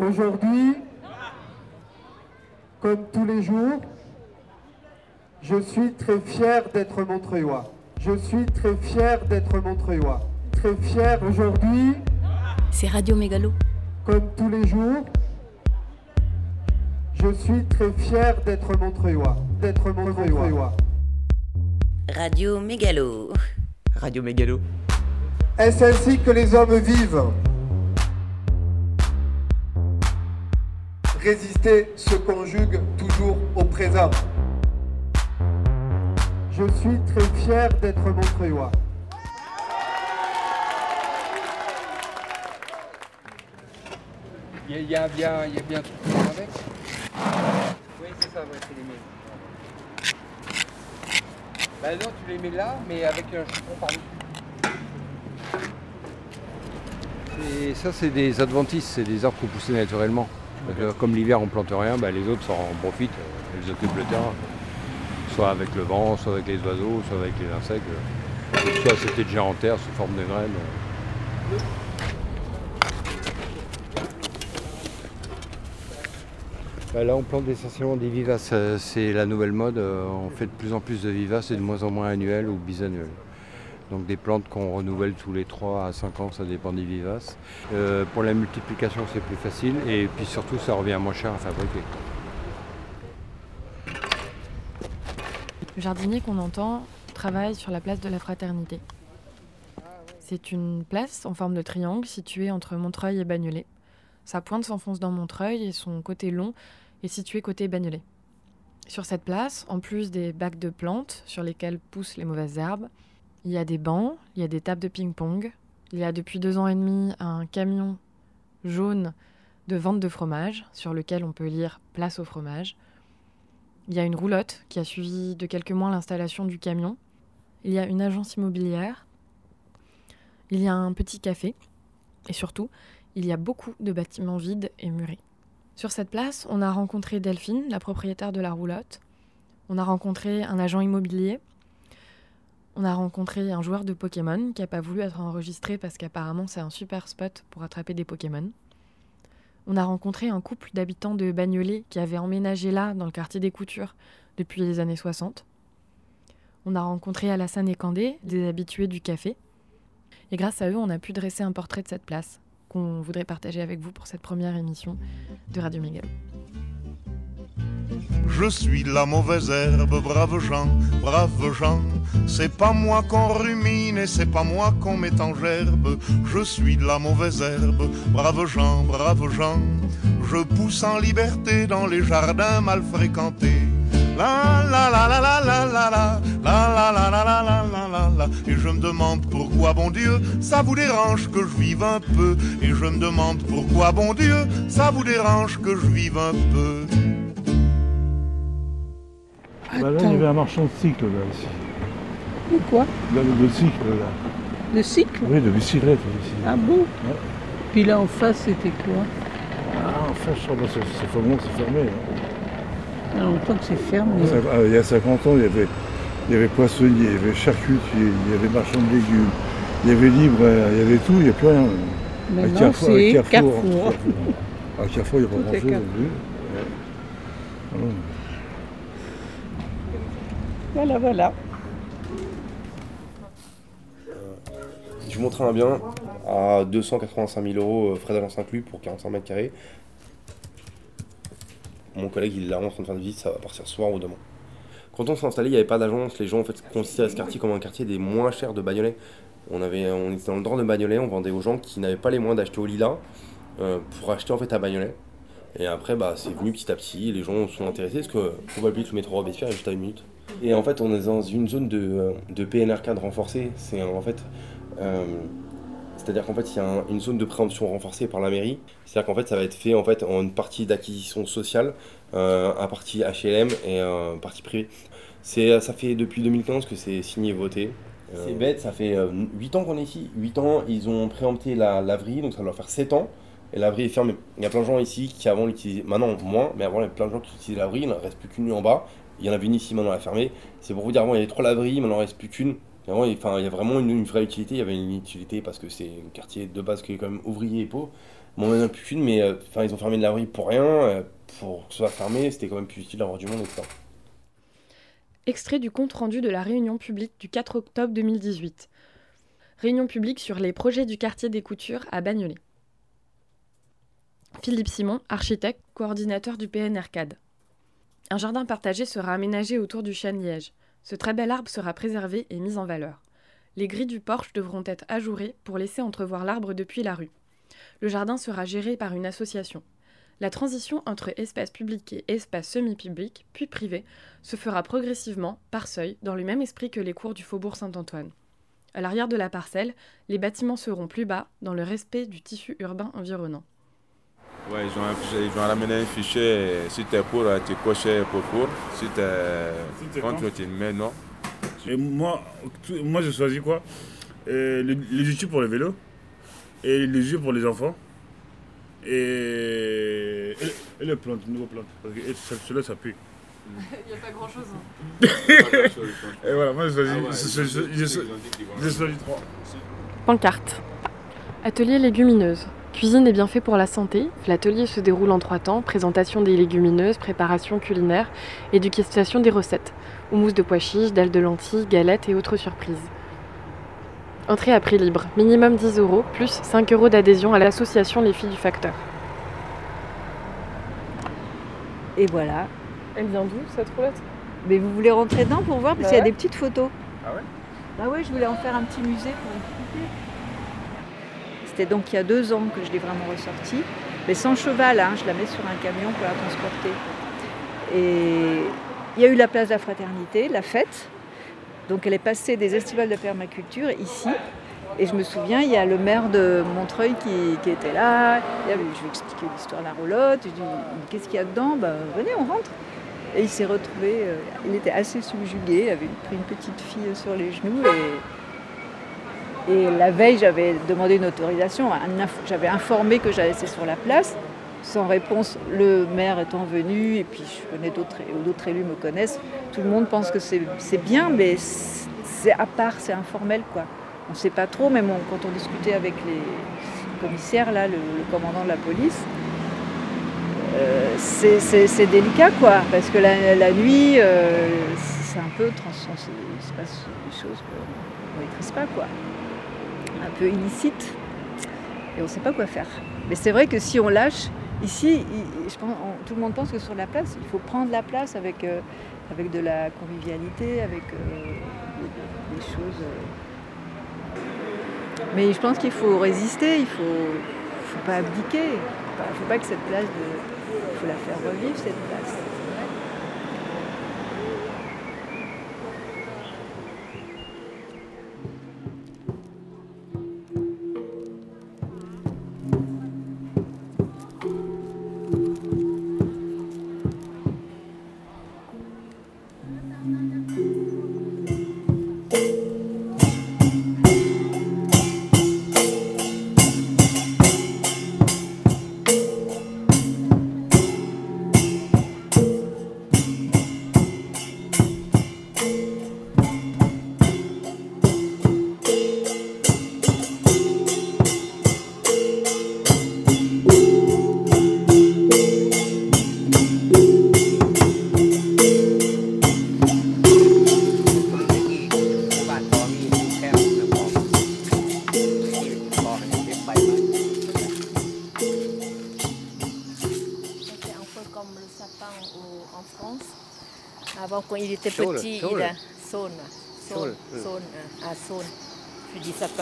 Aujourd'hui, comme tous les jours, je suis très fier d'être Montreuillois. Je suis très fier d'être Montreuillois. Très fier aujourd'hui. C'est Radio Mégalo. Comme tous les jours, je suis très fier d'être Montreuillois. D'être Montreuillois. Radio Mégalo. Radio Mégalo. Est-ce ainsi que les hommes vivent? Résister se conjugue toujours au présent. Je suis très fier d'être Montreuillois. Il y, a bien, il y a bien tout avec. Oui, c'est ça, ouais, c'est les miens. Bah non, tu les mets là, mais avec un chiffon par-dessus. Et ça, c'est des adventices, c'est des arbres qu'on Comme l'hiver, on plante rien, bah, les autres en profitent, euh, ils occupent le terrain. Soit avec le vent, soit avec les oiseaux, soit avec les insectes. Soit c'était déjà en terre sous forme de graines. Bah, là, on plante essentiellement des vivaces. Euh, c'est la nouvelle mode. Euh, on fait de plus en plus de vivaces et de moins en moins annuelles ou bisannuelles. Donc des plantes qu'on renouvelle tous les 3 à 5 ans, ça dépend des vivaces. Euh, pour la multiplication, c'est plus facile et puis surtout, ça revient moins cher à fabriquer. Le jardinier qu'on entend travaille sur la place de la Fraternité. C'est une place en forme de triangle située entre Montreuil et Bagnolet. Sa pointe s'enfonce dans Montreuil et son côté long est situé côté Bagnolet. Sur cette place, en plus des bacs de plantes sur lesquels poussent les mauvaises herbes, il y a des bancs, il y a des tables de ping-pong. Il y a depuis deux ans et demi un camion jaune de vente de fromage sur lequel on peut lire Place au fromage. Il y a une roulotte qui a suivi de quelques mois l'installation du camion. Il y a une agence immobilière. Il y a un petit café. Et surtout, il y a beaucoup de bâtiments vides et murés. Sur cette place, on a rencontré Delphine, la propriétaire de la roulotte. On a rencontré un agent immobilier on a rencontré un joueur de Pokémon qui n'a pas voulu être enregistré parce qu'apparemment c'est un super spot pour attraper des Pokémon. On a rencontré un couple d'habitants de Bagnolet qui avaient emménagé là, dans le quartier des Coutures, depuis les années 60. On a rencontré Alassane et Candé, des habitués du café. Et grâce à eux, on a pu dresser un portrait de cette place qu'on voudrait partager avec vous pour cette première émission de Radio Mégalo. Je suis la mauvaise herbe, brave gens, brave gens. C'est pas moi qu'on rumine et c'est pas moi qu'on met en gerbe. Je suis la mauvaise herbe, brave gens, brave gens. Je pousse en liberté dans les jardins mal fréquentés. La la la la la la la la la la la la la la la la Et je me demande pourquoi bon Dieu ça vous dérange que je vive un peu Et je me demande pourquoi bon Dieu ça vous dérange que je vive un peu bah là, il y avait un marchand de cycle là ici. Ou quoi là, le, le, cycle là. Le cycle Oui, de bicyclette ici. Ah bon Puis là en face, c'était quoi Ah, en face, je crois que c'est c'est fermé. Hein. Il y a longtemps que c'est fermé. Ah, il y a 50 ans, il y avait, il y avait poissonnier, il y avait charcutier, il y avait marchand de légumes, il y avait libre, il y avait tout, il n'y a plus rien. Maintenant, c'est Carrefour. Carrefour. À Carrefour, il n'y a pas grand-chose. Voilà, voilà. Je vous montre un bien à 285 000 euros, euh, frais d'agence inclus pour 45 mètres carrés. Mon collègue, il là en train de visite, ça va partir ce soir ou demain. Quand on s'est installé, il n'y avait pas d'agence. Les gens en fait, considéraient ce quartier comme un quartier des moins chers de Bagnolet. On, avait, on était dans le droit de Bagnolet, on vendait aux gens qui n'avaient pas les moyens d'acheter au Lila euh, pour acheter en fait à Bagnolet. Et après, bah, c'est venu petit à petit, les gens sont intéressés parce que probablement le métro Robespierre juste à une minute. Et en fait, on est dans une zone de, euh, PNR cadre renforcée. C'est en fait. Euh, c'est-à-dire qu'en fait, il y a une zone de préemption renforcée par la mairie. C'est-à-dire qu'en fait, ça va être fait en, fait, en une partie d'acquisition sociale, euh, un partie HLM et un partie privée. Ça fait depuis 2015 que c'est signé et voté. C'est bête, ça fait 8 ans qu'on est ici. 8 ans, ils ont préempté la laverie, donc ça leur faire 7 ans. Et laverie est fermée. Il y a plein de gens ici qui avant l'utilisaient, maintenant moins, mais avant il y a plein de gens qui utilisaient laverie, il ne reste plus qu'une nuit en bas. Il y en avait une ici, maintenant elle a fermé. C'est pour vous dire, avant il y avait trois laveries, maintenant il reste plus qu'une. Il y a vraiment une, vraie utilité, il y avait une utilité parce que c'est un quartier de base qui est quand même ouvrier et pauvre. Bon, maintenant plus utile, mais enfin ils ont fermé de la rue pour rien. pour que ce soit fermé, c'était quand même plus utile d'avoir du monde et tout Extrait du compte rendu de la réunion publique du 4 octobre 2018. Réunion publique sur les projets du quartier des Coutures à Bagnolet. Philippe Simon, architecte, coordinateur du PNRCAD. Un jardin partagé sera aménagé autour du chêne liège. Ce très bel arbre sera préservé et mis en valeur. Les grilles du porche devront être ajourées pour laisser entrevoir l'arbre depuis la rue. Le jardin sera géré par une association. La transition entre espace public et espace semi-public, puis privé, se fera progressivement, par seuil, dans le même esprit que les cours du faubourg Saint-Antoine. À l'arrière de la parcelle, les bâtiments seront plus bas, dans le respect du tissu urbain environnant. Ouais, ils ont, ils ont ramené un fichier, si tu es pour, tu coches pour pour, si tu es contre, tu mets non. Et moi, moi j'ai choisi quoi? Euh, les, les outils pour les vélos et les yeux pour les enfants et, et, les plantes, une nouvelle plante. Parce que celle-là, ça pue. Il n'y a pas grand chose. Hein. et voilà, moi j'ai choisi trois. Pancarte. Atelier légumineuse. Cuisine et bienfaits pour la santé. L'atelier se déroule en trois temps présentation des légumineuses, préparation culinaire, éducation des recettes. Houmous de pois chiches, dalles de lentilles, galettes et autres surprises. Entrée à prix libre, minimum 10 euros, plus 5 euros d'adhésion à l'association Les Filles du Facteur. Et voilà. Elle vient d'où cette roulette? Mais vous voulez rentrer dedans pour voir? Parce bah qu'il y a des petites photos. Ah ouais? Bah ouais, je voulais en faire un petit musée pour expliquer. C'était donc il y a deux ans que je l'ai vraiment ressortie. Mais sans cheval, hein, je la mets sur un camion pour la transporter. Et il y a eu la place de la fraternité, la fête, donc elle est passée des estivales de permaculture ici. Et je me souviens, il y a le maire de Montreuil qui, était là. je lui ai expliqué l'histoire de la roulotte. Je lui ai dit, qu'est-ce qu'il y a dedans? Ben, Venez, on rentre. Et il s'est retrouvé, euh, il était assez subjugué, il avait pris une petite fille sur les genoux. Et, et la veille, j'avais demandé une autorisation. J'avais informé que j'allais sur la place. Sans réponse, le maire étant venu, et puis je connais d'autres, élus me connaissent, tout le monde pense que c'est, bien, mais c'est à part, c'est informel quoi. On ne sait pas trop, même quand on discutait avec les commissaires, là, le, commandant de la police, euh, c'est, délicat quoi, parce que la, nuit, euh, c'est un peu trans, il se passe des choses qu'on ne maîtrise pas quoi, un peu illicite, et on ne sait pas quoi faire. Mais c'est vrai que si on lâche, Ici, je pense, tout le monde pense que sur la place, il faut prendre la place avec, euh, avec de la convivialité, avec euh, des, choses. Euh. Mais je pense qu'il faut résister, il ne faut, faut, pas abdiquer. Il ne faut pas que cette place, il faut la faire revivre, cette place.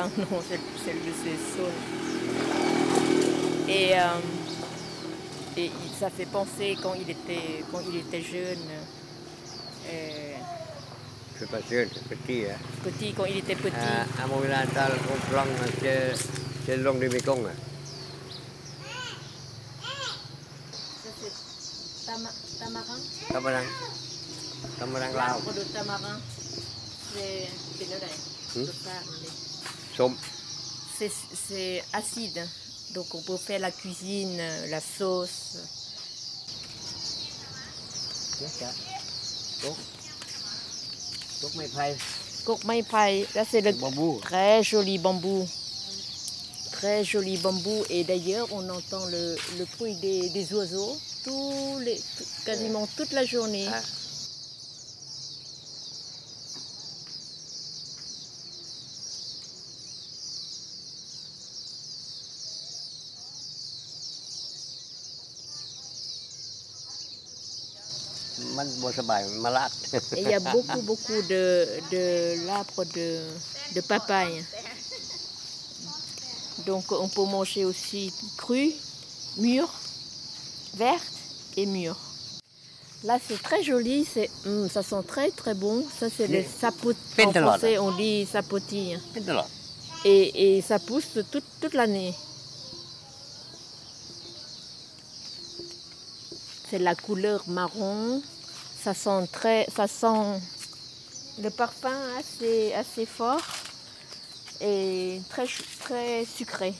Je non, c'est c'est saune. Et, euh, et ça fait penser quand il était, quand il était jeune. Euh, c'est pas jeune, c'est petit. Hein. Petit, quand il était petit. À, à mon village, c'est le long du Mekong. Ça c'est tamarin Tamarin. Tamarin lao. De tamarin, c'est hmm? C'est acide, donc on peut faire la cuisine, la sauce. Là, c'est le très joli bambou. très joli bambou. Et d'ailleurs, on entend le, bruit des, oiseaux tous les, quasiment toute la journée. Ah. Il y a beaucoup, beaucoup de, de l'arbre de, de papaye. Donc on peut manger aussi cru, mûr, verte et mûr. Là c'est très joli, c'est, hum, ça sent très très bon. Ça c'est les sapotes. En français on dit sapotille. Et, et ça pousse toute, toute l'année. C'est la couleur marron. Ça sent très, ça sent le parfum assez, assez fort et très, très sucré.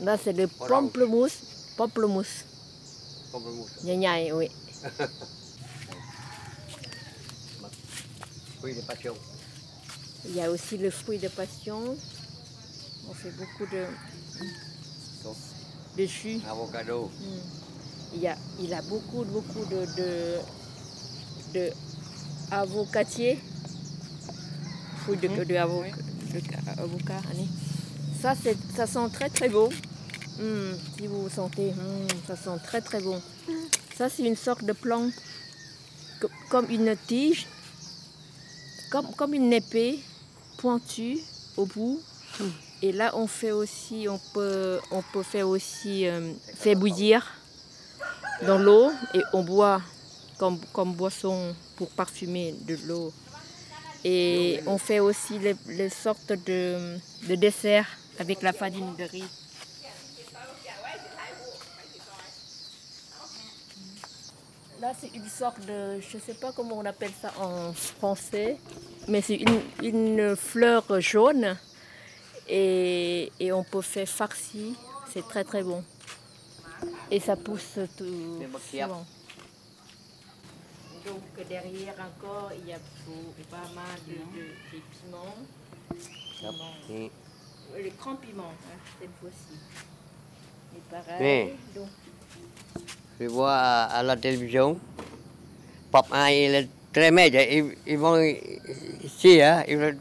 Là, c'est le pamplemousse. Pamplemousse. Pamplemousse. oui. fruit de passion. Il y a aussi le fruit de passion. On fait beaucoup de jus. Avocado. Hmm. Il, y a, il a beaucoup, beaucoup de, de, de avocatier. Fruits de, hmm. de, avocat. Ça, ça sent très très bon. Hmm, si vous sentez, ça sent très très bon. Ça, c'est une sorte de plante comme une tige, comme, comme une épée pointue au bout. Et là, on fait aussi, on peut, on peut faire aussi euh, faire bouillir dans l'eau et on boit comme, comme boisson pour parfumer de l'eau. Et on fait aussi les, sortes de, de desserts avec la farine de riz. Là, c'est une sorte de, je ne sais pas comment on appelle ça en français, mais c'est une, une fleur jaune et, on peut faire farci, c'est très très bon. Et ça pousse tout souvent. Donc derrière encore, il y a pas mal de, piments. Les grands piments, hein, cette fois-ci. Et pareil. Donc... Je vois à, la télévision, papa il est très maigre, ils, vont ici, hein, ils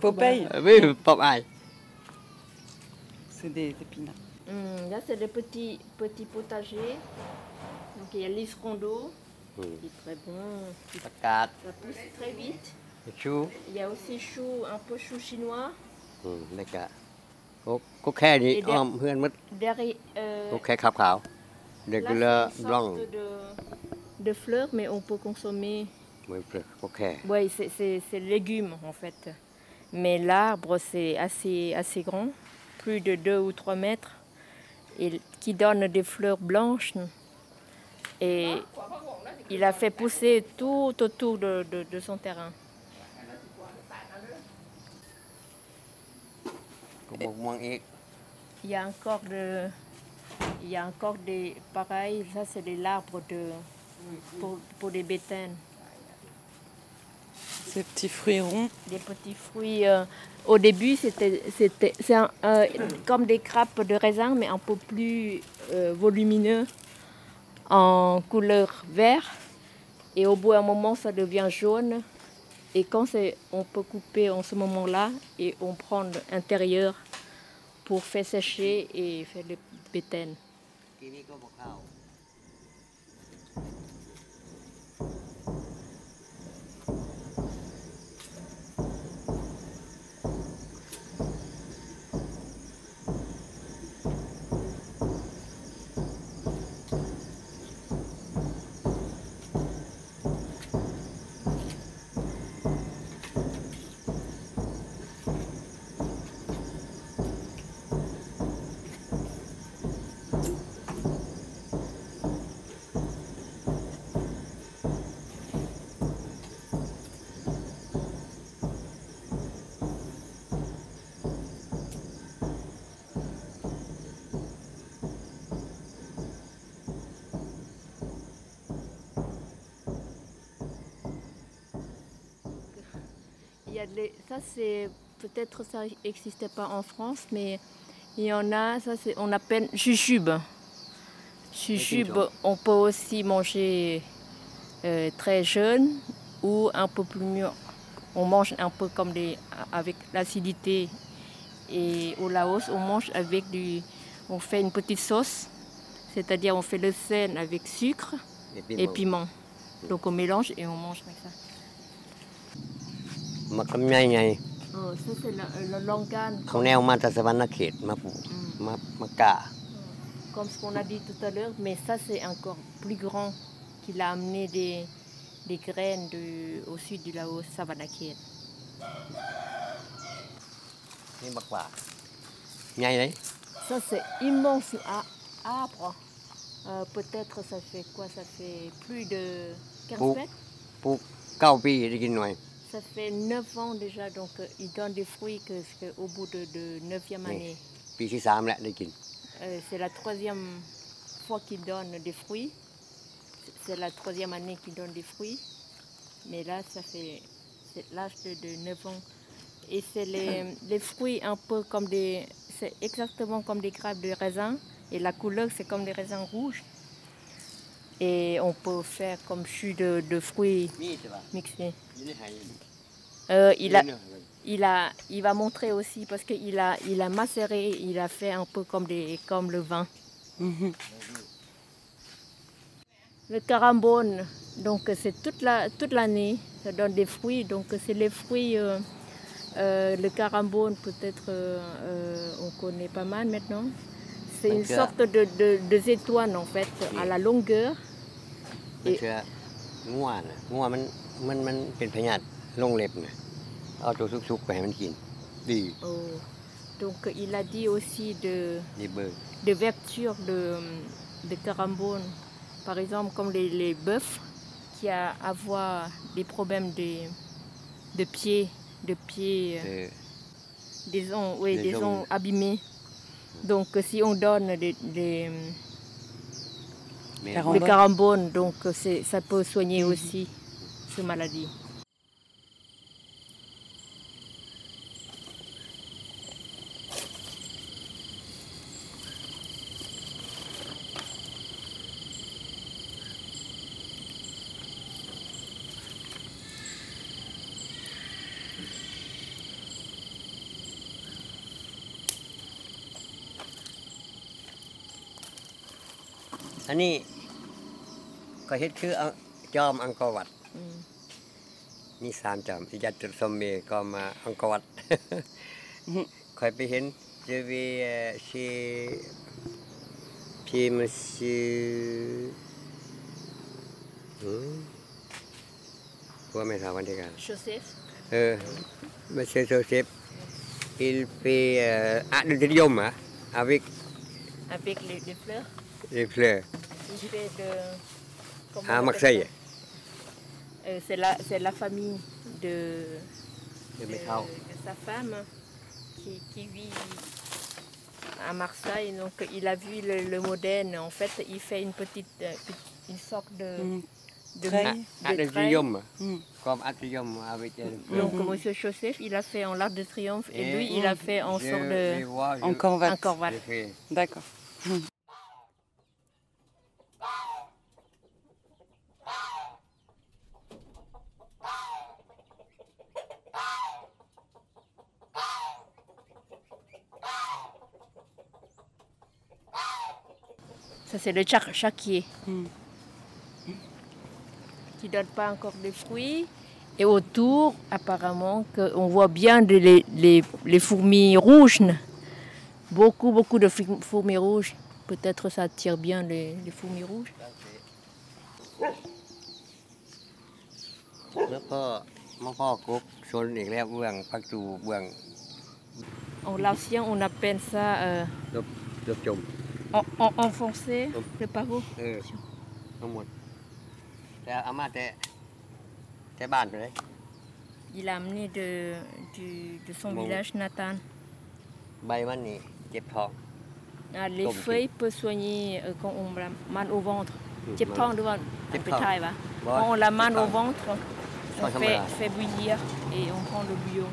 Popeye Oui, Popeye. C'est des épinards. Hum, là, c'est des petits, petits potagers. Donc, il y a l'isrondo, mmh. qui est très bon. Ça pousse très vite. Chou. Il y a aussi chou, un peu chou chinois. Mmh, d'accord. ก็แค่นี้อ้อมเพื่อนมัดก็แค่ขาวๆ de couleur blanc de, de fleurs mais on peut consommer oui, c'est légumes en fait. Mais l'arbre, c'est assez, assez grand, plus de 2 ou 3 mètres, et qui donne des fleurs blanches. Et il a fait pousser tout autour de, de, de son terrain. Il y a encore de, il y a encore des pareils. Ça c'est des arbres de pour, pour des bétaines. Ces petits fruits ronds. Des petits fruits. Euh, au début, c'était, euh, comme des crapes de raisin, mais un peu plus euh, volumineux, en couleur vert. Et au bout d'un moment, ça devient jaune. Et quand on peut couper en ce moment-là et on prend l'intérieur pour faire sécher et faire le bétaine. Les- ça c'est peut-être ça n'existait pas en France, mais il y en a, ça c'est on appelle jujube. Jujube, on peut aussi manger euh, très jeune ou un peu plus mûr. On mange un peu comme des avec l'acidité. Et au Laos, on mange avec du, on fait une petite sauce, c'est-à-dire on fait le sel avec sucre Et et piment. piment. Donc on mélange et on mange avec ça. มากำไงไง Oh, ça c'est le, le longan. เขาแนวมาจากสวรรค์เขตมาปลูกมามากะ Comme ce qu'on a dit tout à l'heure, mais ça c'est encore plus grand qu'il a amené des, des graines de, au sud du Laos, Savanakiet. นี่บักว่าไงเลย Ça c'est immense a- arbre. Euh, Peut-être ça fait quoi Ça fait plus de 15 Pour- mètres ปลูกเก้าปีได้กินหน่อย Ça fait 9 ans déjà, donc euh, il donne des fruits que, que au bout de, de 9e Oui. année. ปีที่สามแล้วได้กิน Euh, c'est la troisième fois qu'il donne des fruits. C'est la troisième année qu'il donne des fruits. Mais là, ça fait c'est l'âge de, de 9 ans. Et c'est les, les fruits un peu comme des... C'est exactement comme des grappes de raisin. Et la couleur, c'est comme des raisins rouges. Et on peut faire comme jus de, de fruits mixés. Il, euh, a, il, a, il va montrer aussi parce qu'il a, il a macéré, il a fait un peu comme, des, comme le vin. Mhm. le carambone, donc c'est toute l'année, la, toute ça donne des fruits, donc c'est les fruits. Euh, euh, le carambone, peut-être, on connaît pas mal maintenant. C'est une sorte de, de, de zétoine, en fait, à la longueur. มันเชื่องัวนะงัวมันมันมันเป็นพยาธิลงเล็บนะเอาตัวสุกๆไปให้มันกิน ดี Oh. Donc il a dit aussi de, ดีเบิร์ de vertus de, de carambone. Par exemple, comme les, les bœufs qui a avoir des problèmes de, de pieds, de pieds, เออ des ongles, oui, Des des, ongles ongles. abîmés. Donc euh, si on donne des, des, mais les carambones, donc ça peut soigner mm-hmm. aussi ces maladies. ก็เฮ็ดคือจอมอังกวัดนี่สามจอมยัตุสมเมก็มาอังกวัดคอยไปเห็นจะวีชีพีมชีผัวไม่ทราบวันที่กันโชเซฟเออไม่ใช่โชเซฟอิลเปอะดุจนิยมอะอาวิกอาวิกลิฟเลอร์ลิฟเลอร์ Il fait de à Marseille. Euh, c'est la, c'est la famille de, De de, de sa femme qui, qui vit à Marseille. Donc il a vu le, le modèle. En fait, il fait une petite, euh, une sorte de, de, Un, de un treille. delirium, comme un delirium avec euh, Donc Monsieur Joseph, il a fait en l'art de triomphe et, Et lui, il a fait en je sorte de voir, je- en corvette. D'accord. Ça, c'est le tchak, Qui ne hmm. donne pas encore de fruits. Et autour, apparemment, que on voit bien les, les, les, fourmis rouges. Beaucoup, beaucoup de fourmis rouges. Peut-être ça attire bien les, fourmis rouges. En l'ancien, on appelle ça... Euh, en- en- enfoncer le pavot. เออทั้งหมด แต่เอามาแต่แต่บ้านไปเลย Il a amené de, du- de son Bon. village natal. ใบมันนี่เจ็บท้อง Ah, les Donc, feuilles peuvent soigner euh, quand on a mal au ventre. Mm, Chep mal. tong devant Chep un peu tong. taille, va. Ouais, Quand on a mal chep au tong. ventre, on Sans fait, caméra. fait bouillir et on prend le bouillon.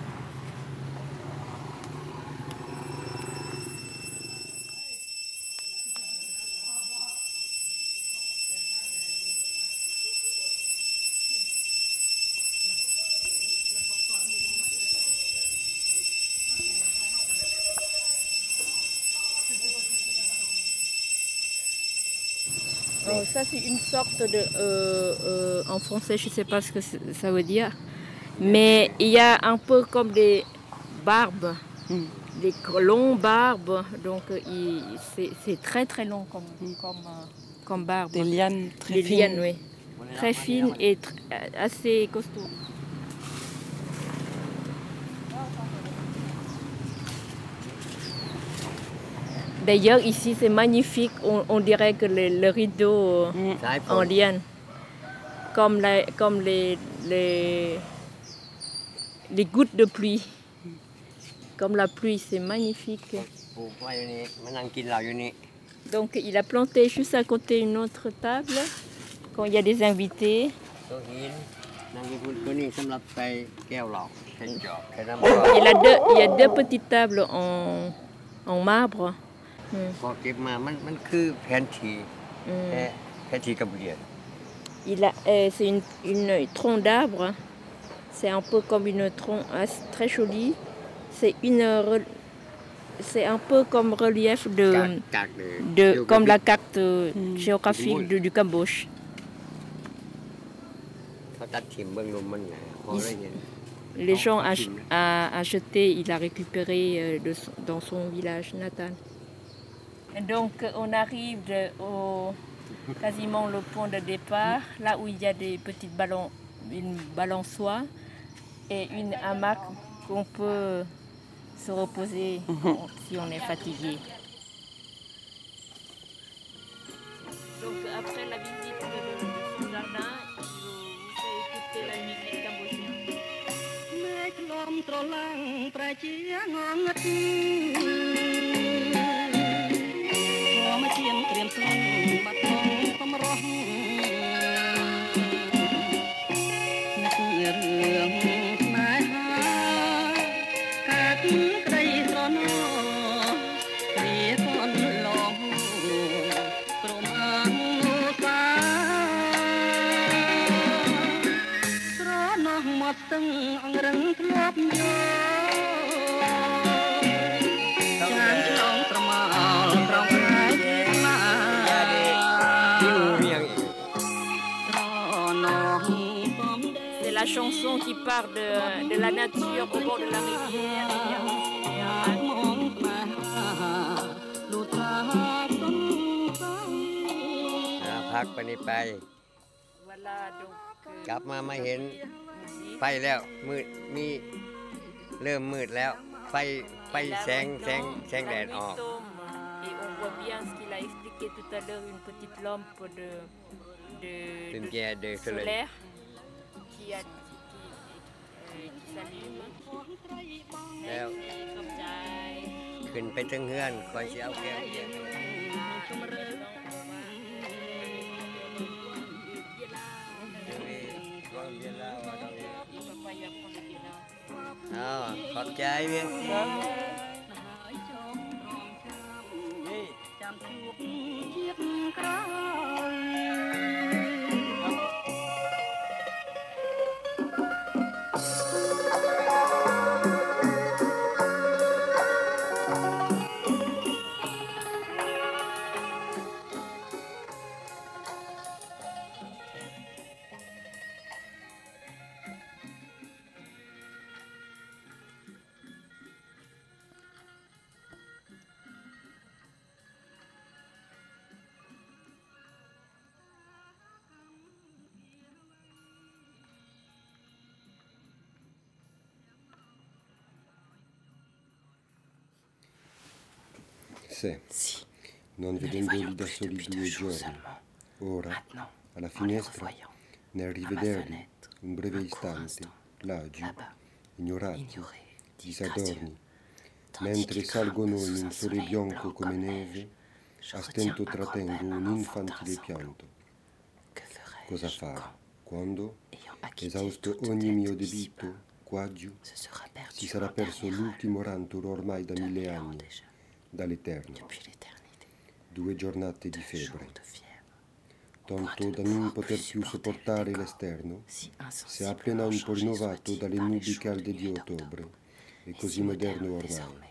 Oh, ça, c'est une sorte de. euh, euh, en français, je ne sais pas ce que ça veut dire. Mais il y a un peu comme des barbes, des longs barbes. Donc, euh, c'est très très long comme, comme, euh, comme barbe. Des lianes très Des fines. lianes, oui. Très fines et tr- assez costauds. D'ailleurs, ici, c'est magnifique. On, dirait que le, rideau mm. en lien, comme, les, gouttes de pluie, comme la pluie, c'est magnifique. Donc, il a planté juste à côté une autre table quand il y a des invités. Il y a deux, petites tables en marbre. Hmm. พอเก็บมามันมันคือแผนที่ อืม แค่แผนที่กระเบียด Il a, euh, c'est une, une tronc d'arbre. C'est un peu comme une tronc assez- très jolie. C'est une, re- c'est un peu comme relief de, จากเลย de comme la carte euh, géographique de- du Cambodge. เขาตัดถิ่มเบื้องลมมันไงพอได้เห็น Les gens ach- a acheté, il a récupéré euh, de son- dans son village natal. Donc on arrive de- au quasiment le point de départ, là où il y a des petites ballons, une balançoire et une hamac qu'on peut se reposer si on est fatigué. Donc après la visite de, de ce jardin, il vous fait écouter la musique cambodgienne. ទឹងអង្រឹងធ្លាប់យកចានឆ្លងត្រមោលក្រំផ្នែកណា ที่อูเรียงอีก ស្រណោះបំដេ C'est la chanson qui part de, de la nature au bord de la rivière. Il y a aussi les មងស្នេហាលូថាទុនសា อ่าพักไปนี่ไป Voilà, donc. กลับมามาเห็น ไฟแล้วมืดมีเริ่มมืดแล้ว ไฟไฟแสงแสงแสงแดดออก Et on voit bien ce qu'il a expliqué tout à l'heure, une petite lampe de, de, Lumière de soleil. solaire qui, a, qui, qui, euh, qui s'allume. แล้ว Comme ça, ขึ้นไปถึงเฮือนคอยสิเอาแก้วเบียร์อ้าวขอ អូខត់ចាយវាចាំជួបជាតិក្រោយ Se, non vedendo lì da soli due giorni, ora, alla finestra, nel rivederli un breve istante, laggiù, ignorati, disadorni, mentre salgono in un sole bianco come neve, a stento trattengo un infantile pianto. Cosa fare quando, esausto ogni mio debito, qua giù si sarà perso l'ultimo rantolo ormai da mille anni, dall'eterno. Due giornate di febbre. Tanto da non poter più sopportare l'esterno, si è appena un po' rinnovato dalle nubi calde di ottobre, e così moderno ormai,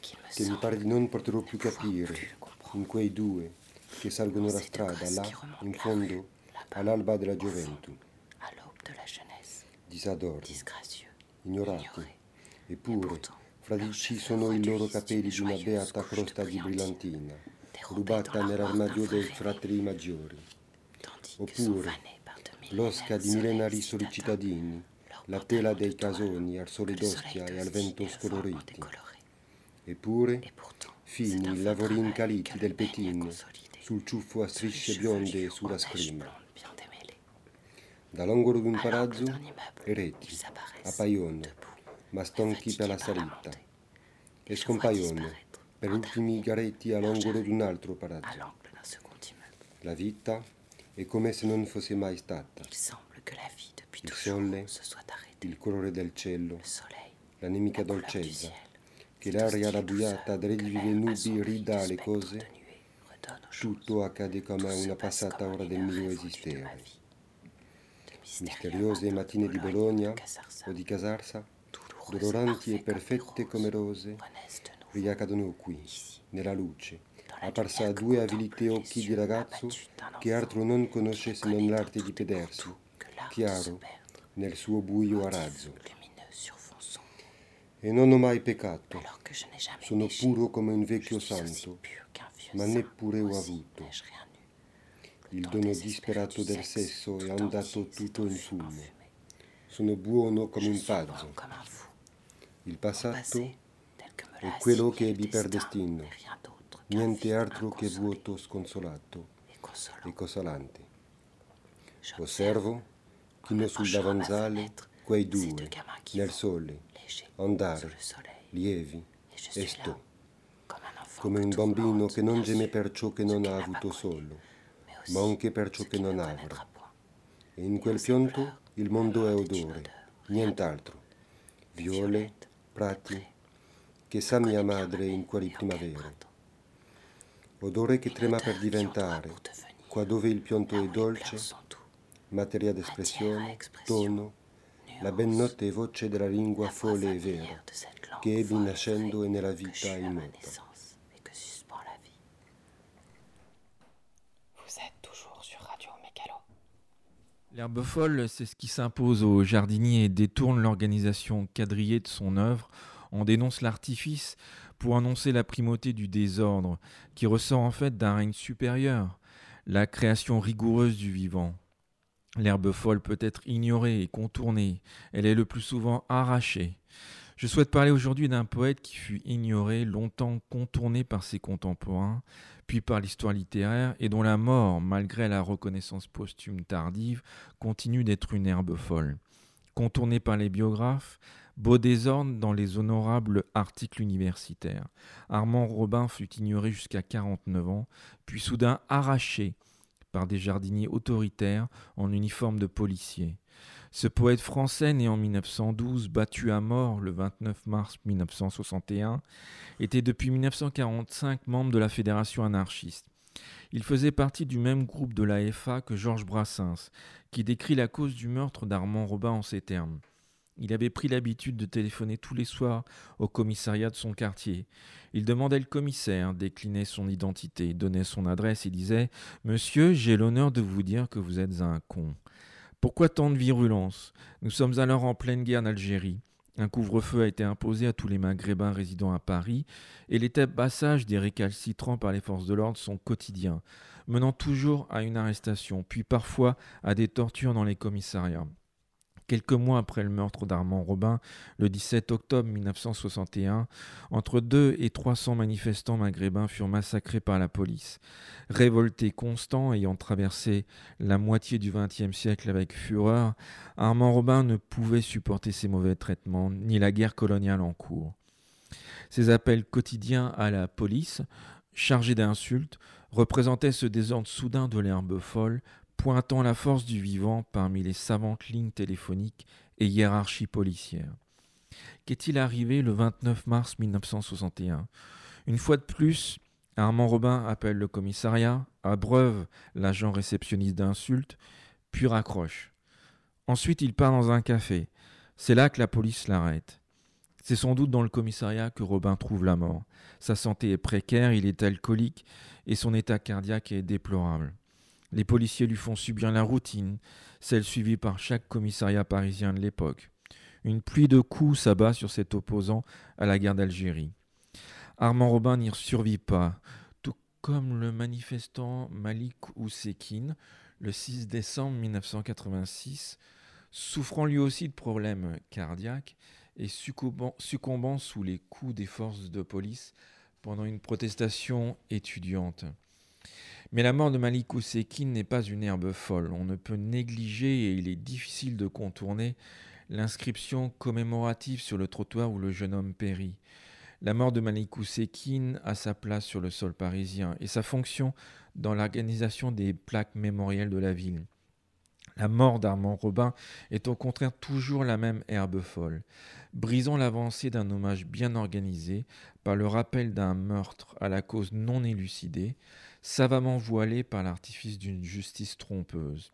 che mi pare di non poterò più capire in quei due che salgono la strada là, in fondo, all'alba della gioventù. disadorni, ignorati, eppure fra di ci sono i loro capelli di una beata crosta di brillantina, rubata nell'armadio dei fratelli maggiori, oppure l'osca di millenari soli cittadini, la tela dei casoni al sole d'ostia e al vento scoloriti, eppure fini lavori incaliti del pettine sul ciuffo a strisce bionde e sulla scrima. Dall'angolo di un palazzo, ereti, appaiono, stanchi per la salita, e scompaiono per ultimi garetti all'angolo di un altro palazzo. La vita è come se non fosse mai stata. Il sole, il colore del cielo, la nemica dolcezza, che l'aria rabbuiata delle nubi rida alle cose, tutto accade come una passata ora del mio esistere misteriose mattine di Bologna o di Casarsa, doloranti e perfette come rose, riaccadono qui, nella luce, apparsa a due avviliti occhi di ragazzo che altro non conosce se non l'arte di pedersi, chiaro, nel suo buio a razzo. E non ho mai peccato, sono puro come un vecchio santo, ma neppure ho avuto il dono disperato del sesso è andato tutto in fumo. Sono buono come un pazzo. Il passato è quello che ebbi per destino, niente altro che vuoto sconsolato e consolante. Osservo, chino sul davanzale, quei due, nel sole, andare, lievi, e sto, come un bambino che non geme per ciò che non ha avuto solo ma anche per ciò che non avrà. E in quel pianto il mondo è odore, nient'altro. Viole, prati, che sa mia madre in quali primavere. Odore che trema per diventare, qua dove il pianto è dolce, materia d'espressione, tono, la ben notte voce della lingua folle e vera, che ebbi nascendo e nella vita immota. L'herbe folle, c'est ce qui s'impose aux jardiniers et détourne l'organisation quadrillée de son œuvre. On dénonce l'artifice pour annoncer la primauté du désordre, qui ressort en fait d'un règne supérieur, la création rigoureuse du vivant. L'herbe folle peut être ignorée et contournée, elle est le plus souvent arrachée. Je souhaite parler aujourd'hui d'un poète qui fut ignoré, longtemps contourné par ses contemporains, puis par l'histoire littéraire, et dont la mort, malgré la reconnaissance posthume tardive, continue d'être une herbe folle. Contourné par les biographes, beau désordre dans les honorables articles universitaires. Armand Robin fut ignoré jusqu'à 49 ans, puis soudain arraché par des jardiniers autoritaires en uniforme de policiers. Ce poète français, né en 1912, battu à mort le 29 mars 1961, était depuis 1945 membre de la Fédération anarchiste. Il faisait partie du même groupe de l'AFA que Georges Brassens, qui décrit la cause du meurtre d'Armand Robin en ces termes. Il avait pris l'habitude de téléphoner tous les soirs au commissariat de son quartier. Il demandait le commissaire, déclinait son identité, donnait son adresse et disait Monsieur, j'ai l'honneur de vous dire que vous êtes un con. Pourquoi tant de virulence? Nous sommes alors en pleine guerre en Algérie. Un couvre-feu a été imposé à tous les Maghrébins résidant à Paris et les tabassages des récalcitrants par les forces de l'ordre sont quotidiens, menant toujours à une arrestation, puis parfois à des tortures dans les commissariats. Quelques mois après le meurtre d'Armand Robin, le 17 octobre 1961, entre 2 et 300 manifestants maghrébins furent massacrés par la police. Révolté constant, ayant traversé la moitié du XXe siècle avec fureur, Armand Robin ne pouvait supporter ces mauvais traitements, ni la guerre coloniale en cours. Ses appels quotidiens à la police, chargés d'insultes, représentaient ce désordre soudain de l'herbe folle, pointant la force du vivant parmi les savantes lignes téléphoniques et hiérarchie policière. Qu'est-il arrivé le 29 mars 1961 Une fois de plus, Armand Robin appelle le commissariat, abreuve l'agent réceptionniste d'insultes, puis raccroche. Ensuite, il part dans un café. C'est là que la police l'arrête. C'est sans doute dans le commissariat que Robin trouve la mort. Sa santé est précaire, il est alcoolique et son état cardiaque est déplorable. Les policiers lui font subir la routine, celle suivie par chaque commissariat parisien de l'époque. Une pluie de coups s'abat sur cet opposant à la guerre d'Algérie. Armand Robin n'y survit pas, tout comme le manifestant Malik Oussekine, le 6 décembre 1986, souffrant lui aussi de problèmes cardiaques et succombant, succombant sous les coups des forces de police pendant une protestation étudiante. Mais la mort de Malik Oussekine n'est pas une herbe folle. On ne peut négliger et il est difficile de contourner l'inscription commémorative sur le trottoir où le jeune homme périt. La mort de Malik Oussekine a sa place sur le sol parisien et sa fonction dans l'organisation des plaques mémorielles de la ville. La mort d'Armand Robin est au contraire toujours la même herbe folle, brisant l'avancée d'un hommage bien organisé par le rappel d'un meurtre à la cause non élucidée, savamment voilé par l'artifice d'une justice trompeuse.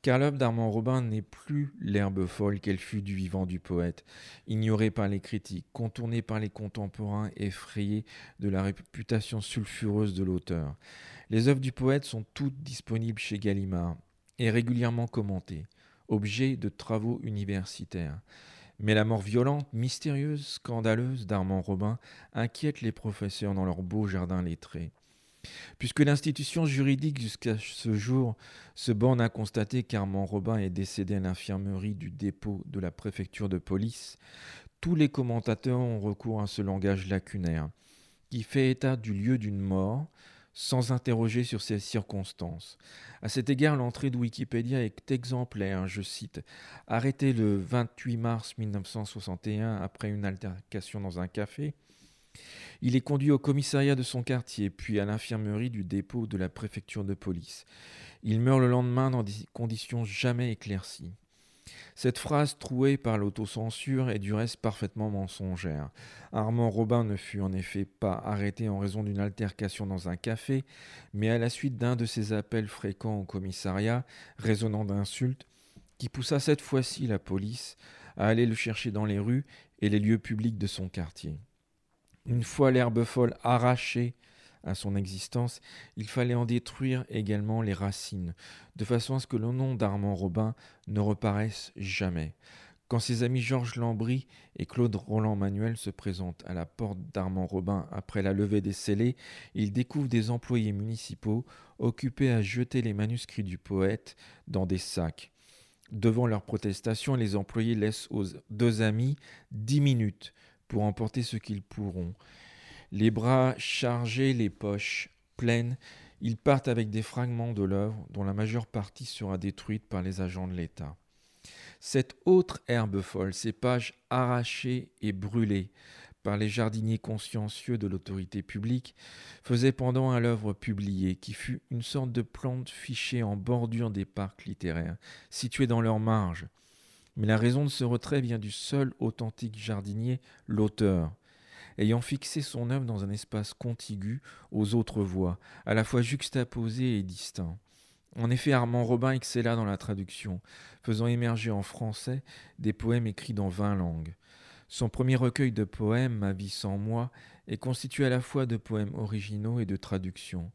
Car l'œuvre d'Armand Robin n'est plus l'herbe folle qu'elle fut du vivant du poète, ignorée par les critiques, contournée par les contemporains, effrayés de la réputation sulfureuse de l'auteur. Les œuvres du poète sont toutes disponibles chez Gallimard et régulièrement commentées, objet de travaux universitaires. Mais la mort violente, mystérieuse, scandaleuse d'Armand Robin inquiète les professeurs dans leur beau jardin lettré. Puisque l'institution juridique jusqu'à ce jour se borne à constater qu'Armand Robin est décédé à l'infirmerie du dépôt de la préfecture de police, tous les commentateurs ont recours à ce langage lacunaire, qui fait état du lieu d'une mort, sans interroger sur ses circonstances. À cet égard, l'entrée de Wikipédia est exemplaire, je cite, arrêté le 28 mars 1961 après une altercation dans un café, il est conduit au commissariat de son quartier, puis à l'infirmerie du dépôt de la préfecture de police. Il meurt le lendemain dans des conditions jamais éclaircies. Cette phrase trouée par l'autocensure est du reste parfaitement mensongère. Armand Robin ne fut en effet pas arrêté en raison d'une altercation dans un café, mais à la suite d'un de ses appels fréquents au commissariat, résonnant d'insultes, qui poussa cette fois-ci la police à aller le chercher dans les rues et les lieux publics de son quartier. Une fois l'herbe folle arrachée à son existence, il fallait en détruire également les racines, de façon à ce que le nom d'Armand Robin ne reparaisse jamais. Quand ses amis Georges Lambry et Claude Roland Manuel se présentent à la porte d'Armand Robin après la levée des scellés, ils découvrent des employés municipaux occupés à jeter les manuscrits du poète dans des sacs. Devant leur protestation, les employés laissent aux deux amis dix minutes pour emporter ce qu'ils pourront. Les bras chargés, les poches pleines, ils partent avec des fragments de l'œuvre dont la majeure partie sera détruite par les agents de l'État. Cette autre herbe folle, ces pages arrachées et brûlées par les jardiniers consciencieux de l'autorité publique, faisait pendant à l'œuvre publiée, qui fut une sorte de plante fichée en bordure des parcs littéraires, situés dans leur marge, mais la raison de ce retrait vient du seul authentique jardinier, l'auteur, ayant fixé son œuvre dans un espace contigu aux autres voix, à la fois juxtaposées et distincts. En effet, Armand Robin excella dans la traduction, faisant émerger en français des poèmes écrits dans vingt langues. Son premier recueil de poèmes, Ma vie sans moi, est constitué à la fois de poèmes originaux et de traductions.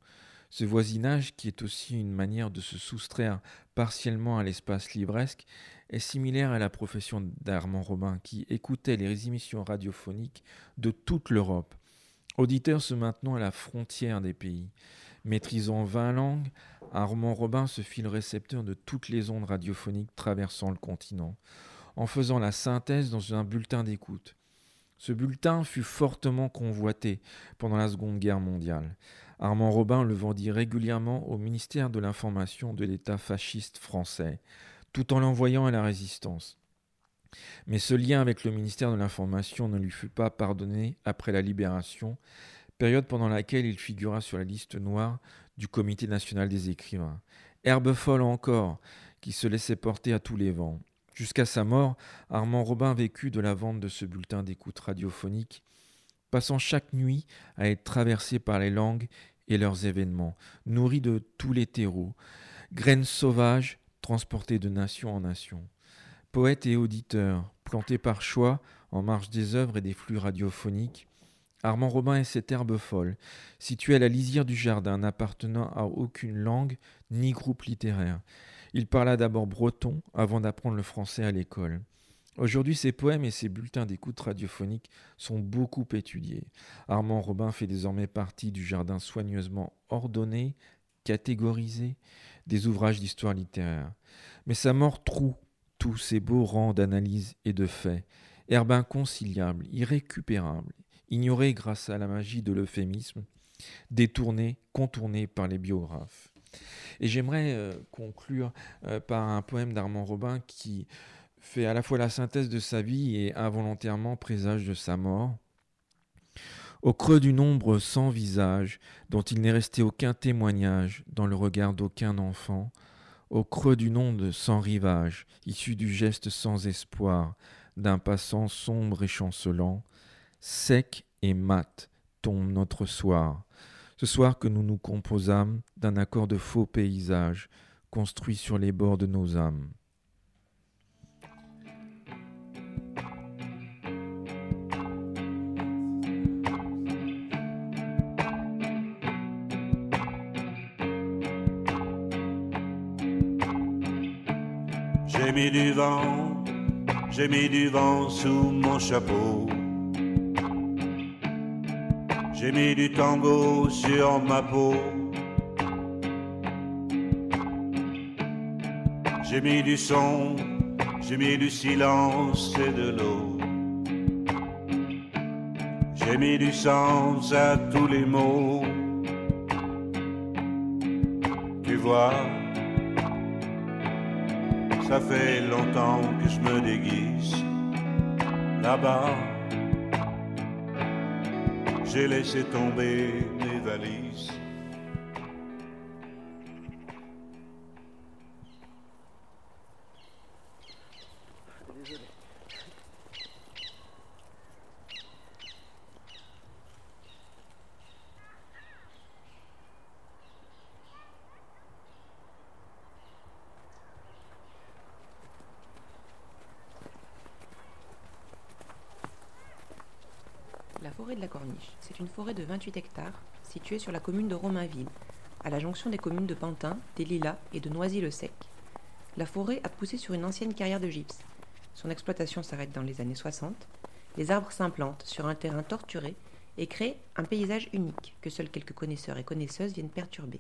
Ce voisinage, qui est aussi une manière de se soustraire partiellement à l'espace livresque, est similaire à la profession d'Armand Robin, qui écoutait les émissions radiophoniques de toute l'Europe. Auditeur se maintenant à la frontière des pays. Maîtrisant vingt langues, Armand Robin se fit le récepteur de toutes les ondes radiophoniques traversant le continent, en faisant la synthèse dans un bulletin d'écoute. Ce bulletin fut fortement convoité pendant la Seconde Guerre mondiale. Armand Robin le vendit régulièrement au ministère de l'Information de l'État fasciste français, tout en l'envoyant à la résistance. Mais ce lien avec le ministère de l'Information ne lui fut pas pardonné après la libération, période pendant laquelle il figura sur la liste noire du Comité national des écrivains. Herbe folle encore, qui se laissait porter à tous les vents. Jusqu'à sa mort, Armand Robin vécut de la vente de ce bulletin d'écoute radiophonique, passant chaque nuit à être traversé par les langues et leurs événements, nourri de tous les terreaux, graines sauvages transportées de nation en nation. Poète et auditeur, planté par choix en marge des œuvres et des flux radiophoniques, Armand Robin est cette herbe folle, située à la lisière du jardin, n'appartenant à aucune langue ni groupe littéraire. Il parla d'abord breton avant d'apprendre le français à l'école. Aujourd'hui, ses poèmes et ses bulletins d'écoute radiophonique sont beaucoup étudiés. Armand Robin fait désormais partie du jardin soigneusement ordonné, catégorisé, des ouvrages d'histoire littéraire. Mais sa mort troue tous ces beaux rangs d'analyse et de faits, herbe inconciliable, irrécupérable, ignorée grâce à la magie de l'euphémisme, détournée, contournée par les biographes. Et j'aimerais euh, conclure euh, par un poème d'Armand Robin qui fait à la fois la synthèse de sa vie et involontairement présage de sa mort. Au creux d'une ombre sans visage, dont il n'est resté aucun témoignage dans le regard d'aucun enfant, au creux d'une onde sans rivage, issue du geste sans espoir d'un passant sombre et chancelant, sec et mat tombe notre soir, ce soir que nous nous composâmes d'un accord de faux paysages construits sur les bords de nos âmes. J'ai mis du vent, j'ai mis du vent sous mon chapeau. J'ai mis du tango sur ma peau. J'ai mis du son, j'ai mis du silence et de l'eau. J'ai mis du sens à tous les mots. Tu vois, ça fait longtemps que je me déguise là-bas. J'ai laissé tomber La forêt de la Corniche, c'est une forêt de 28 hectares située sur la commune de Romainville, à la jonction des communes de Pantin, des Lilas et de Noisy-le-Sec. La forêt a poussé sur une ancienne carrière de gypse. Son exploitation s'arrête dans les années 60. Les arbres s'implantent sur un terrain torturé et créent un paysage unique que seuls quelques connaisseurs et connaisseuses viennent perturber.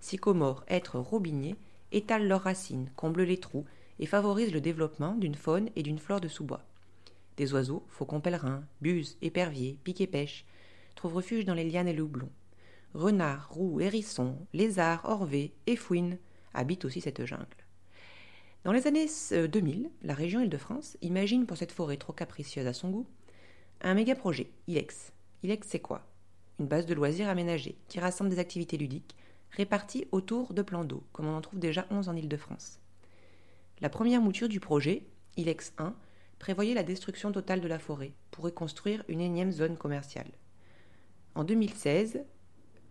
Sycomores, hêtres, robiniers étalent leurs racines, comblent les trous et favorisent le développement d'une faune et d'une flore de sous-bois. Des oiseaux, faucons pèlerins, buses, éperviers, piques-et-pêches, trouvent refuge dans les lianes et le houblon. Renards, roux, hérissons, lézards, orvets et fouines habitent aussi cette jungle. Dans les années 2000, la région Île-de-France imagine pour cette forêt trop capricieuse à son goût un méga projet, ILEX. ILEX, c'est quoi? Une base de loisirs aménagée qui rassemble des activités ludiques réparties autour de plans d'eau, comme on en trouve déjà 11 en Île-de-France. La première mouture du projet, ILEX 1, prévoyait la destruction totale de la forêt pour reconstruire une énième zone commerciale. En 2016,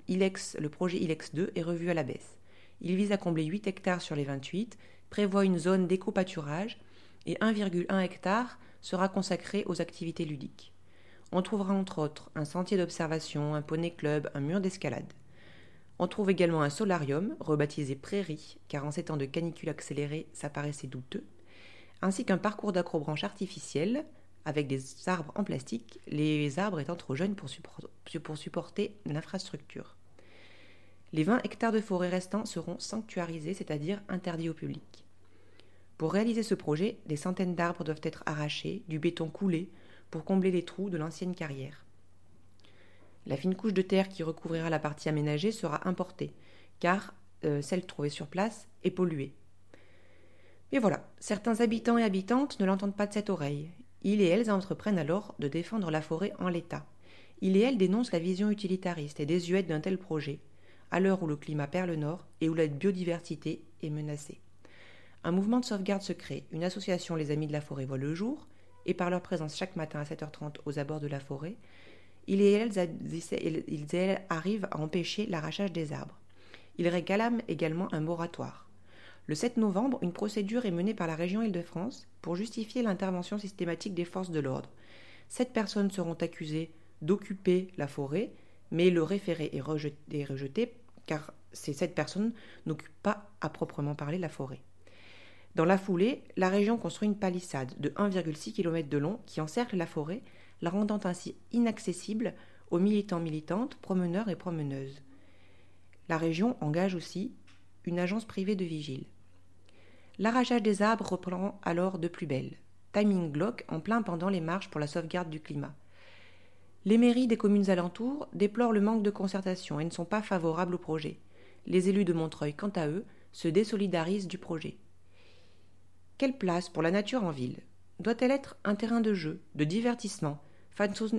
ILEX, le projet ILEX 2 est revu à la baisse. Il vise à combler 8 hectares sur les 28, prévoit une zone d'éco-pâturage et 1,1 hectare sera consacré aux activités ludiques. On trouvera entre autres un sentier d'observation, un poney club, un mur d'escalade. On trouve également un solarium, rebaptisé Prairie, car en ces temps de canicule accélérée, ça paraissait douteux, ainsi qu'un parcours d'acrobranche artificiel avec des arbres en plastique, les arbres étant trop jeunes pour, pour supporter l'infrastructure. Les 20 hectares de forêt restants seront sanctuarisés, c'est-à-dire interdits au public. Pour réaliser ce projet, des centaines d'arbres doivent être arrachés, du béton coulé pour combler les trous de l'ancienne carrière. La fine couche de terre qui recouvrira la partie aménagée sera importée, car euh, celle trouvée sur place est polluée. Mais voilà, certains habitants et habitantes ne l'entendent pas de cette oreille. Ils et elles entreprennent alors de défendre la forêt en l'état. Ils et elles dénoncent la vision utilitariste et désuète d'un tel projet, à l'heure où le climat perd le nord et où la biodiversité est menacée. Un mouvement de sauvegarde se crée. Une association, les Amis de la Forêt, voit le jour, et par leur présence chaque matin à 7h30 aux abords de la forêt, ils et elles, arrivent à empêcher l'arrachage des arbres. Ils réclament également un moratoire. Le 7 novembre, une procédure est menée par la région Île-de-France pour justifier l'intervention systématique des forces de l'ordre. Sept personnes seront accusées d'occuper la forêt, mais le référé est rejeté, car ces sept personnes n'occupent pas à proprement parler la forêt. Dans la foulée, la région construit une palissade de 1,6 km de long qui encercle la forêt, la rendant ainsi inaccessible aux militants militantes, promeneurs et promeneuses. La région engage aussi une agence privée de vigile. L'arrachage des arbres reprend alors de plus belle. Timing Glock en plein pendant les marches pour la sauvegarde du climat. Les mairies des communes alentours déplorent le manque de concertation et ne sont pas favorables au projet. Les élus de Montreuil, quant à eux, se désolidarisent du projet. Quelle place pour la nature en ville? Doit-elle être un terrain de jeu, de divertissement,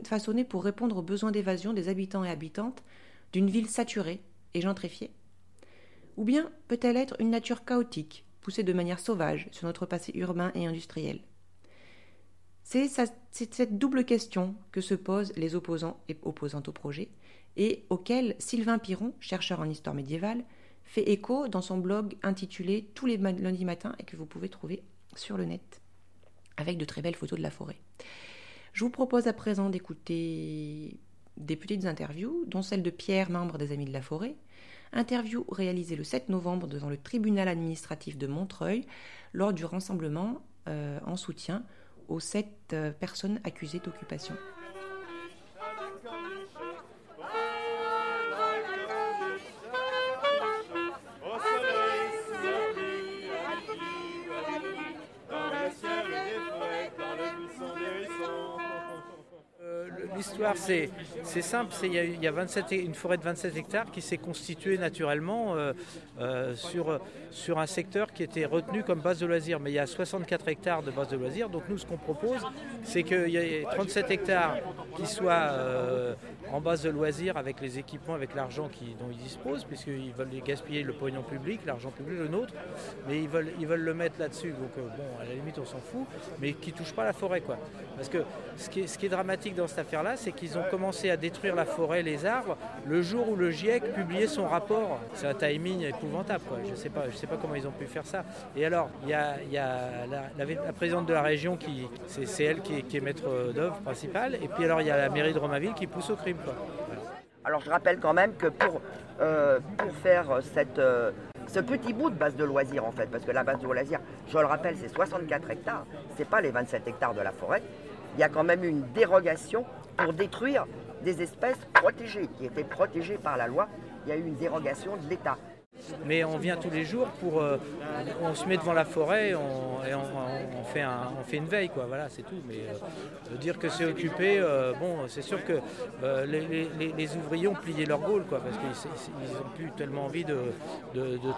façonné pour répondre aux besoins d'évasion des habitants et habitantes d'une ville saturée et gentrifiée? Ou bien peut-elle être une nature chaotique, poussée de manière sauvage sur notre passé urbain et industriel C'est cette double question que se posent les opposants et opposantes au projet, et auquel Sylvain Piron, chercheur en histoire médiévale, fait écho dans son blog intitulé Tous les lundis matins et que vous pouvez trouver sur le net avec de très belles photos de la forêt. Je vous propose à présent d'écouter des petites interviews, dont celle de Pierre, membre des Amis de la Forêt, interview réalisée le 7 novembre devant le tribunal administratif de Montreuil lors du rassemblement euh, en soutien aux sept euh, personnes accusées d'occupation. C'est, simple. Il y a, une forêt de 27 hectares qui s'est constituée naturellement euh, euh, sur, sur un secteur qui était retenu comme base de loisirs. Mais il y a 64 hectares de base de loisirs. Donc nous, ce qu'on propose, c'est qu'il y ait 37 hectares qui soient euh, en base de loisirs avec les équipements, avec l'argent dont ils disposent, puisqu'ils veulent gaspiller le pognon public, l'argent public, le nôtre. Mais ils veulent, ils veulent le mettre là-dessus. Donc bon, à la limite, on s'en fout. Mais qui ne touche pas la forêt. Quoi. Parce que ce qui est, ce qui est dramatique dans cette affaire-là, c'est qu'ils ont commencé à détruire la forêt, les arbres, le jour où le GIEC publiait son rapport. C'est un timing épouvantable, Je ne sais, pas, sais pas comment ils ont pu faire ça. Et alors, il y a, la, présidente de la région, qui c'est elle qui est, maître d'œuvre principale, et puis alors il y a la mairie de Romainville qui pousse au crime. Alors je rappelle quand même que pour, euh, faire cette, euh, ce petit bout de base de loisirs en fait, parce que la base de loisirs, je le rappelle, c'est 64 hectares, c'est pas les 27 hectares de la forêt, il y a quand même une dérogation pour détruire des espèces protégées, qui étaient protégées par la loi. Il y a eu une dérogation de l'État. Mais on vient tous les jours pour. Euh, on se met devant la forêt et on, fait, on fait une veille, quoi. Voilà, c'est tout. Mais euh, dire que c'est occupé, euh, bon, c'est sûr que les, ouvriers ont plié leur gaule, quoi, parce qu'ils n'ont plus tellement envie de,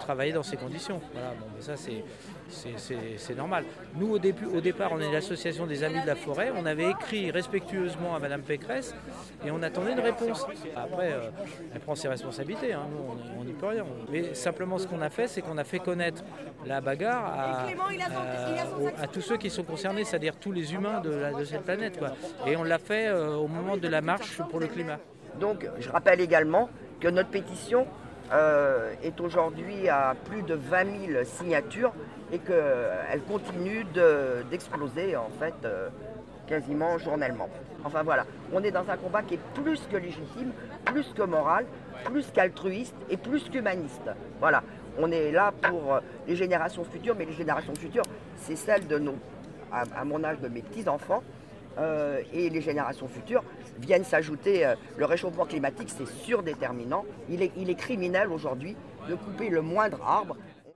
travailler dans ces conditions. Voilà, bon, mais ça, c'est c'est normal. Nous, au, début, au départ, on est l'association des Amis de la Forêt. On avait écrit respectueusement à Madame Pécresse et on attendait une réponse. Après, euh, elle prend ses responsabilités. Hein. Nous, on n'y peut rien. Mais simplement, ce qu'on a fait, c'est qu'on a fait connaître la bagarre à, tous ceux qui sont concernés, c'est-à-dire tous les humains de, cette planète. Et on l'a fait euh, au moment de la marche pour le climat. Donc, je rappelle également que notre pétition euh, est aujourd'hui à plus de 20 000 signatures et qu'elle continue d'exploser en fait euh, quasiment journellement. Enfin voilà, on est dans un combat qui est plus que légitime, plus que moral, plus qu'altruiste et plus qu'humaniste. Voilà, on est là pour euh, les générations futures, mais les générations futures, c'est celle de nos, à, mon âge, de mes petits-enfants. et les générations futures viennent s'ajouter. le réchauffement climatique, c'est surdéterminant. Il est criminel aujourd'hui de couper le moindre arbre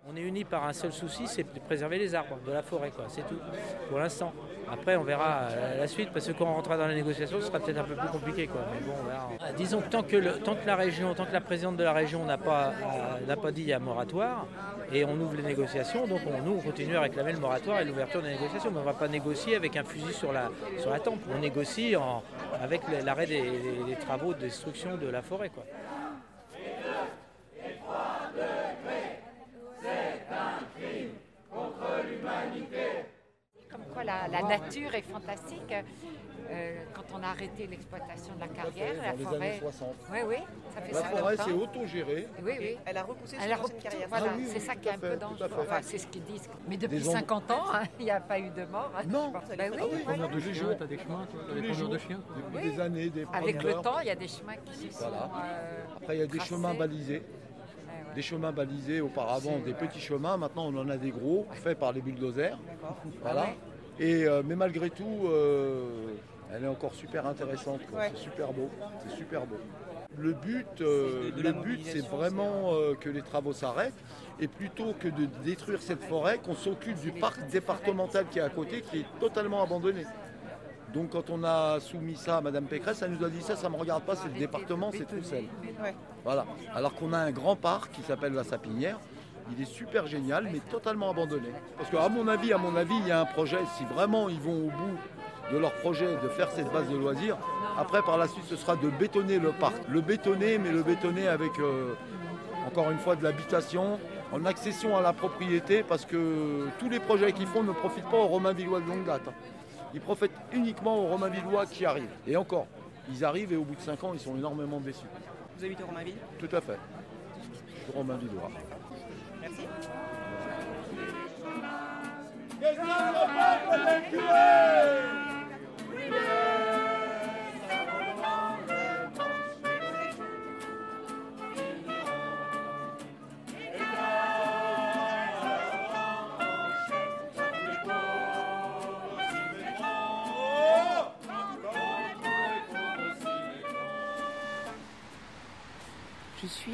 on est unis par un seul souci, c'est de préserver les arbres de la forêt, quoi. C'est tout, pour l'instant. Après, on verra la suite, parce que quand on rentrera dans la négociation, ce sera peut-être un peu plus compliqué, quoi. Mais bon, on Disons que tant que, tant que la région, tant que la présidente de la région n'a pas, euh, n'a pas dit a moratoire, et on ouvre les négociations, donc on, nous, on continue à réclamer le moratoire et l'ouverture des négociations. Mais on ne va pas négocier avec un fusil sur la, sur la tempe. On négocie avec l'arrêt des, des, travaux de destruction de la forêt, quoi. C'est un crime contre fois la, la nature est fantastique. Euh, quand on a arrêté l'exploitation de la carrière, fait, la dans les forêt. années 60. Oui, oui, ça fait La ça forêt, longtemps. c'est autogéré. Oui, oui. Elle a repoussé Elle a repoussé, carrière. Voilà, Ah oui, c'est oui, ça qui est un peu fait, dangereux. Enfin, c'est ce qu'ils disent. Mais depuis Des en- 50 ans, hein, il n'y a pas eu de mort. hein, Non. pense. Ben oui, Ah oui, voilà. tous les jours. t'as des chemins, toi, les jours. de chiens. Depuis des années, des Avec le temps, il y a des chemins qui se sont. Voilà. euh, Après, il y a des chemins balisés. Des chemins balisés auparavant, des petits chemins. Maintenant, on en a des gros, faits par les bulldozers. Voilà. Et, euh, mais malgré tout, euh, elle est encore super intéressante. Ouais. C'est super beau. C'est super beau. Le but, euh, le but, c'est vraiment que les travaux s'arrêtent et plutôt que de détruire cette forêt, qu'on s'occupe du parc départemental qui est à côté, qui est totalement abandonné. Donc quand on a soumis ça à Madame Pécresse, elle nous a dit ça, ça ne me regarde pas, c'est le département, c'est Troussel. Voilà. Alors qu'on a un grand parc qui s'appelle la Sapinière. Il est super génial, mais totalement abandonné. Parce qu'à mon avis, à mon avis, il y a un projet. Si vraiment ils vont au bout de leur projet de faire cette base de loisirs, après par la suite, ce sera de bétonner le parc. Le bétonner, mais le bétonner avec euh, encore une fois de l'habitation, en accession à la propriété, parce que tous les projets qu'ils font ne profitent pas aux Romains villois de longue date. Ils profitent uniquement aux Romains villois qui arrivent. Et encore, ils arrivent et au bout de 5 ans, ils sont énormément déçus. Vous habitez Romainville? Tout à fait. Je Que estamos para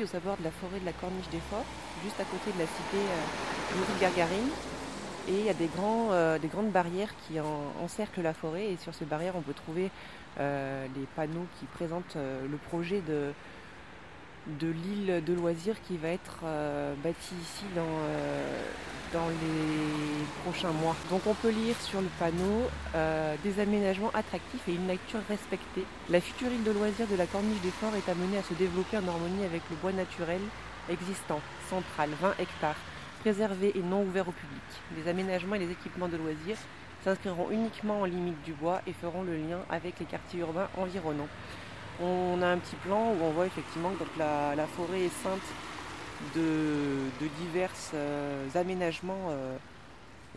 aux abords de la forêt de la Corniche des Forts, juste à côté de la cité euh, Gargarine. Et il y a des, euh, des grandes barrières qui en- encerclent la forêt. Et sur ces barrières, on peut trouver euh, les panneaux qui présentent euh, le projet de, de l'île de loisirs qui va être euh, bâtie ici dans, euh, dans les prochains mois. Donc on peut lire sur le panneau euh, des aménagements attractifs et une nature respectée. La future île de loisirs de la Corniche des Forts est amenée à se développer en harmonie avec le bois naturel existant, central, 20 hectares, préservé et non ouvert au public. Les aménagements et les équipements de loisirs s'inscriront uniquement en limite du bois et feront le lien avec les quartiers urbains environnants. On a un petit plan où on voit effectivement que la, forêt est ceinte de, de divers euh, aménagements euh,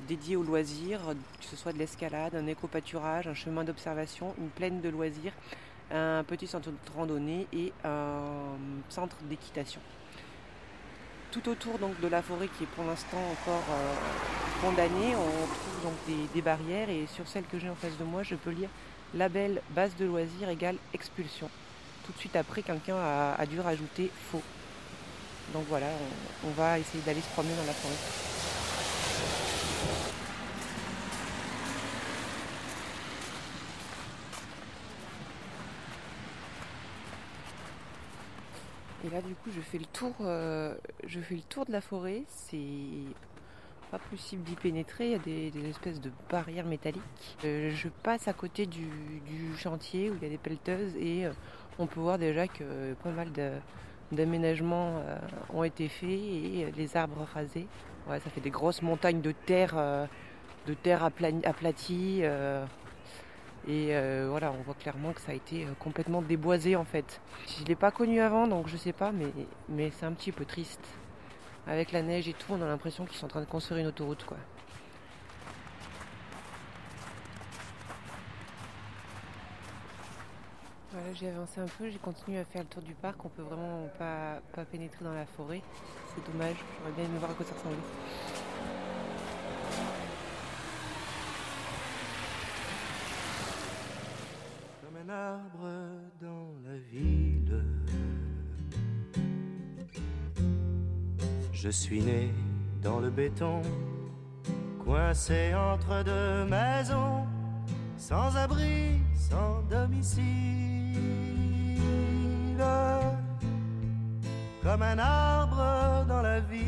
dédiés aux loisirs, que ce soit de l'escalade, un éco-pâturage, un chemin d'observation, une plaine de loisirs, un petit centre de randonnée et un centre d'équitation. Tout autour donc, de la forêt qui est pour l'instant encore euh, condamnée, on trouve donc des, des barrières et sur celle que j'ai en face de moi, je peux lire label base de loisirs égale expulsion. Tout de suite après, quelqu'un a, dû rajouter faux. Donc voilà, on, on va essayer d'aller se promener dans la forêt. Et là, du coup, je fais le tour, euh, je fais le tour de la forêt. C'est pas possible d'y pénétrer. Il y a des, espèces de barrières métalliques. Euh, je passe à côté du, chantier où il y a des pelleteuses et euh, on peut voir déjà que pas mal d'aménagements euh, ont été faits et les arbres rasés. Ouais, ça fait des grosses montagnes de terre, de terre aplatie. et voilà, on voit clairement que ça a été complètement déboisé en fait. Je ne l'ai pas connu avant, donc je sais pas, mais, mais c'est un petit peu triste. Avec la neige et tout, on a l'impression qu'ils sont en train de construire une autoroute quoi. Voilà, j'ai avancé un peu, j'ai continué à faire le tour du parc. On peut vraiment pas, pas pénétrer dans la forêt. C'est dommage, j'aurais bien aimé voir à quoi ça ressemblait. Je suis né dans le béton, coincé entre deux maisons, sans abri, sans domicile. Comme un arbre dans la ville.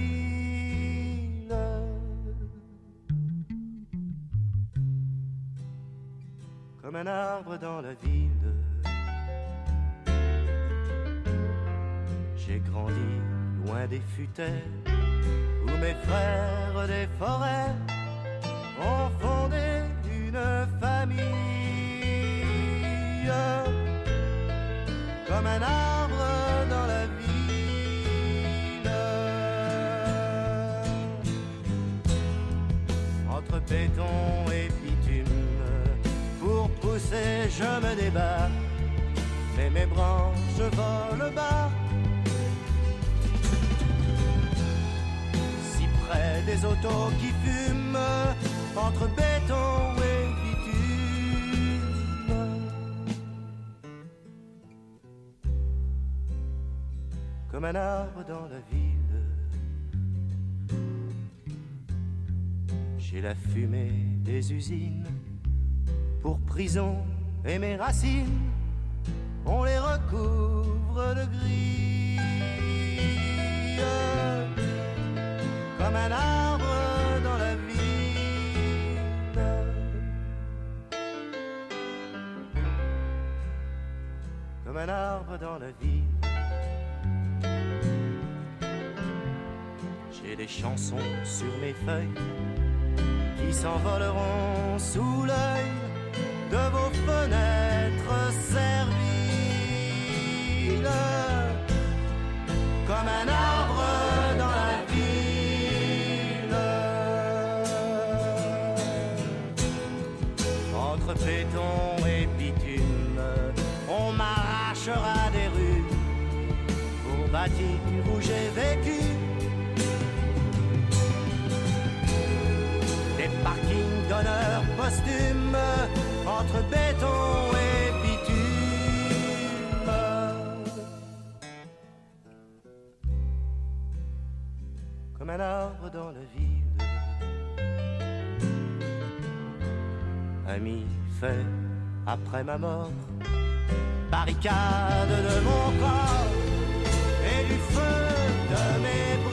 comme un arbre dans la ville. J'ai grandi loin des futaies, mes frères des forêts ont fondé famille. Comme un arbre dans la ville. Entre béton et bitume, pour pousser, je me débat. Mais mes branches volent bas. Des autos qui fument, entre béton et bitume. Comme un arbre dans la ville, j'ai la fumée des usines pour prison et mes racines, on les recouvre de gris. Comme un arbre Un arbre dans la ville. J'ai des chansons sur mes feuilles qui s'envoleront sous l'œil de vos fenêtres serviles. Où j'ai vécu. Des parkings d'honneur posthume entre béton et bitume. Comme un arbre dans la ville. Ami fait après ma mort, barricade de mon corps. never done it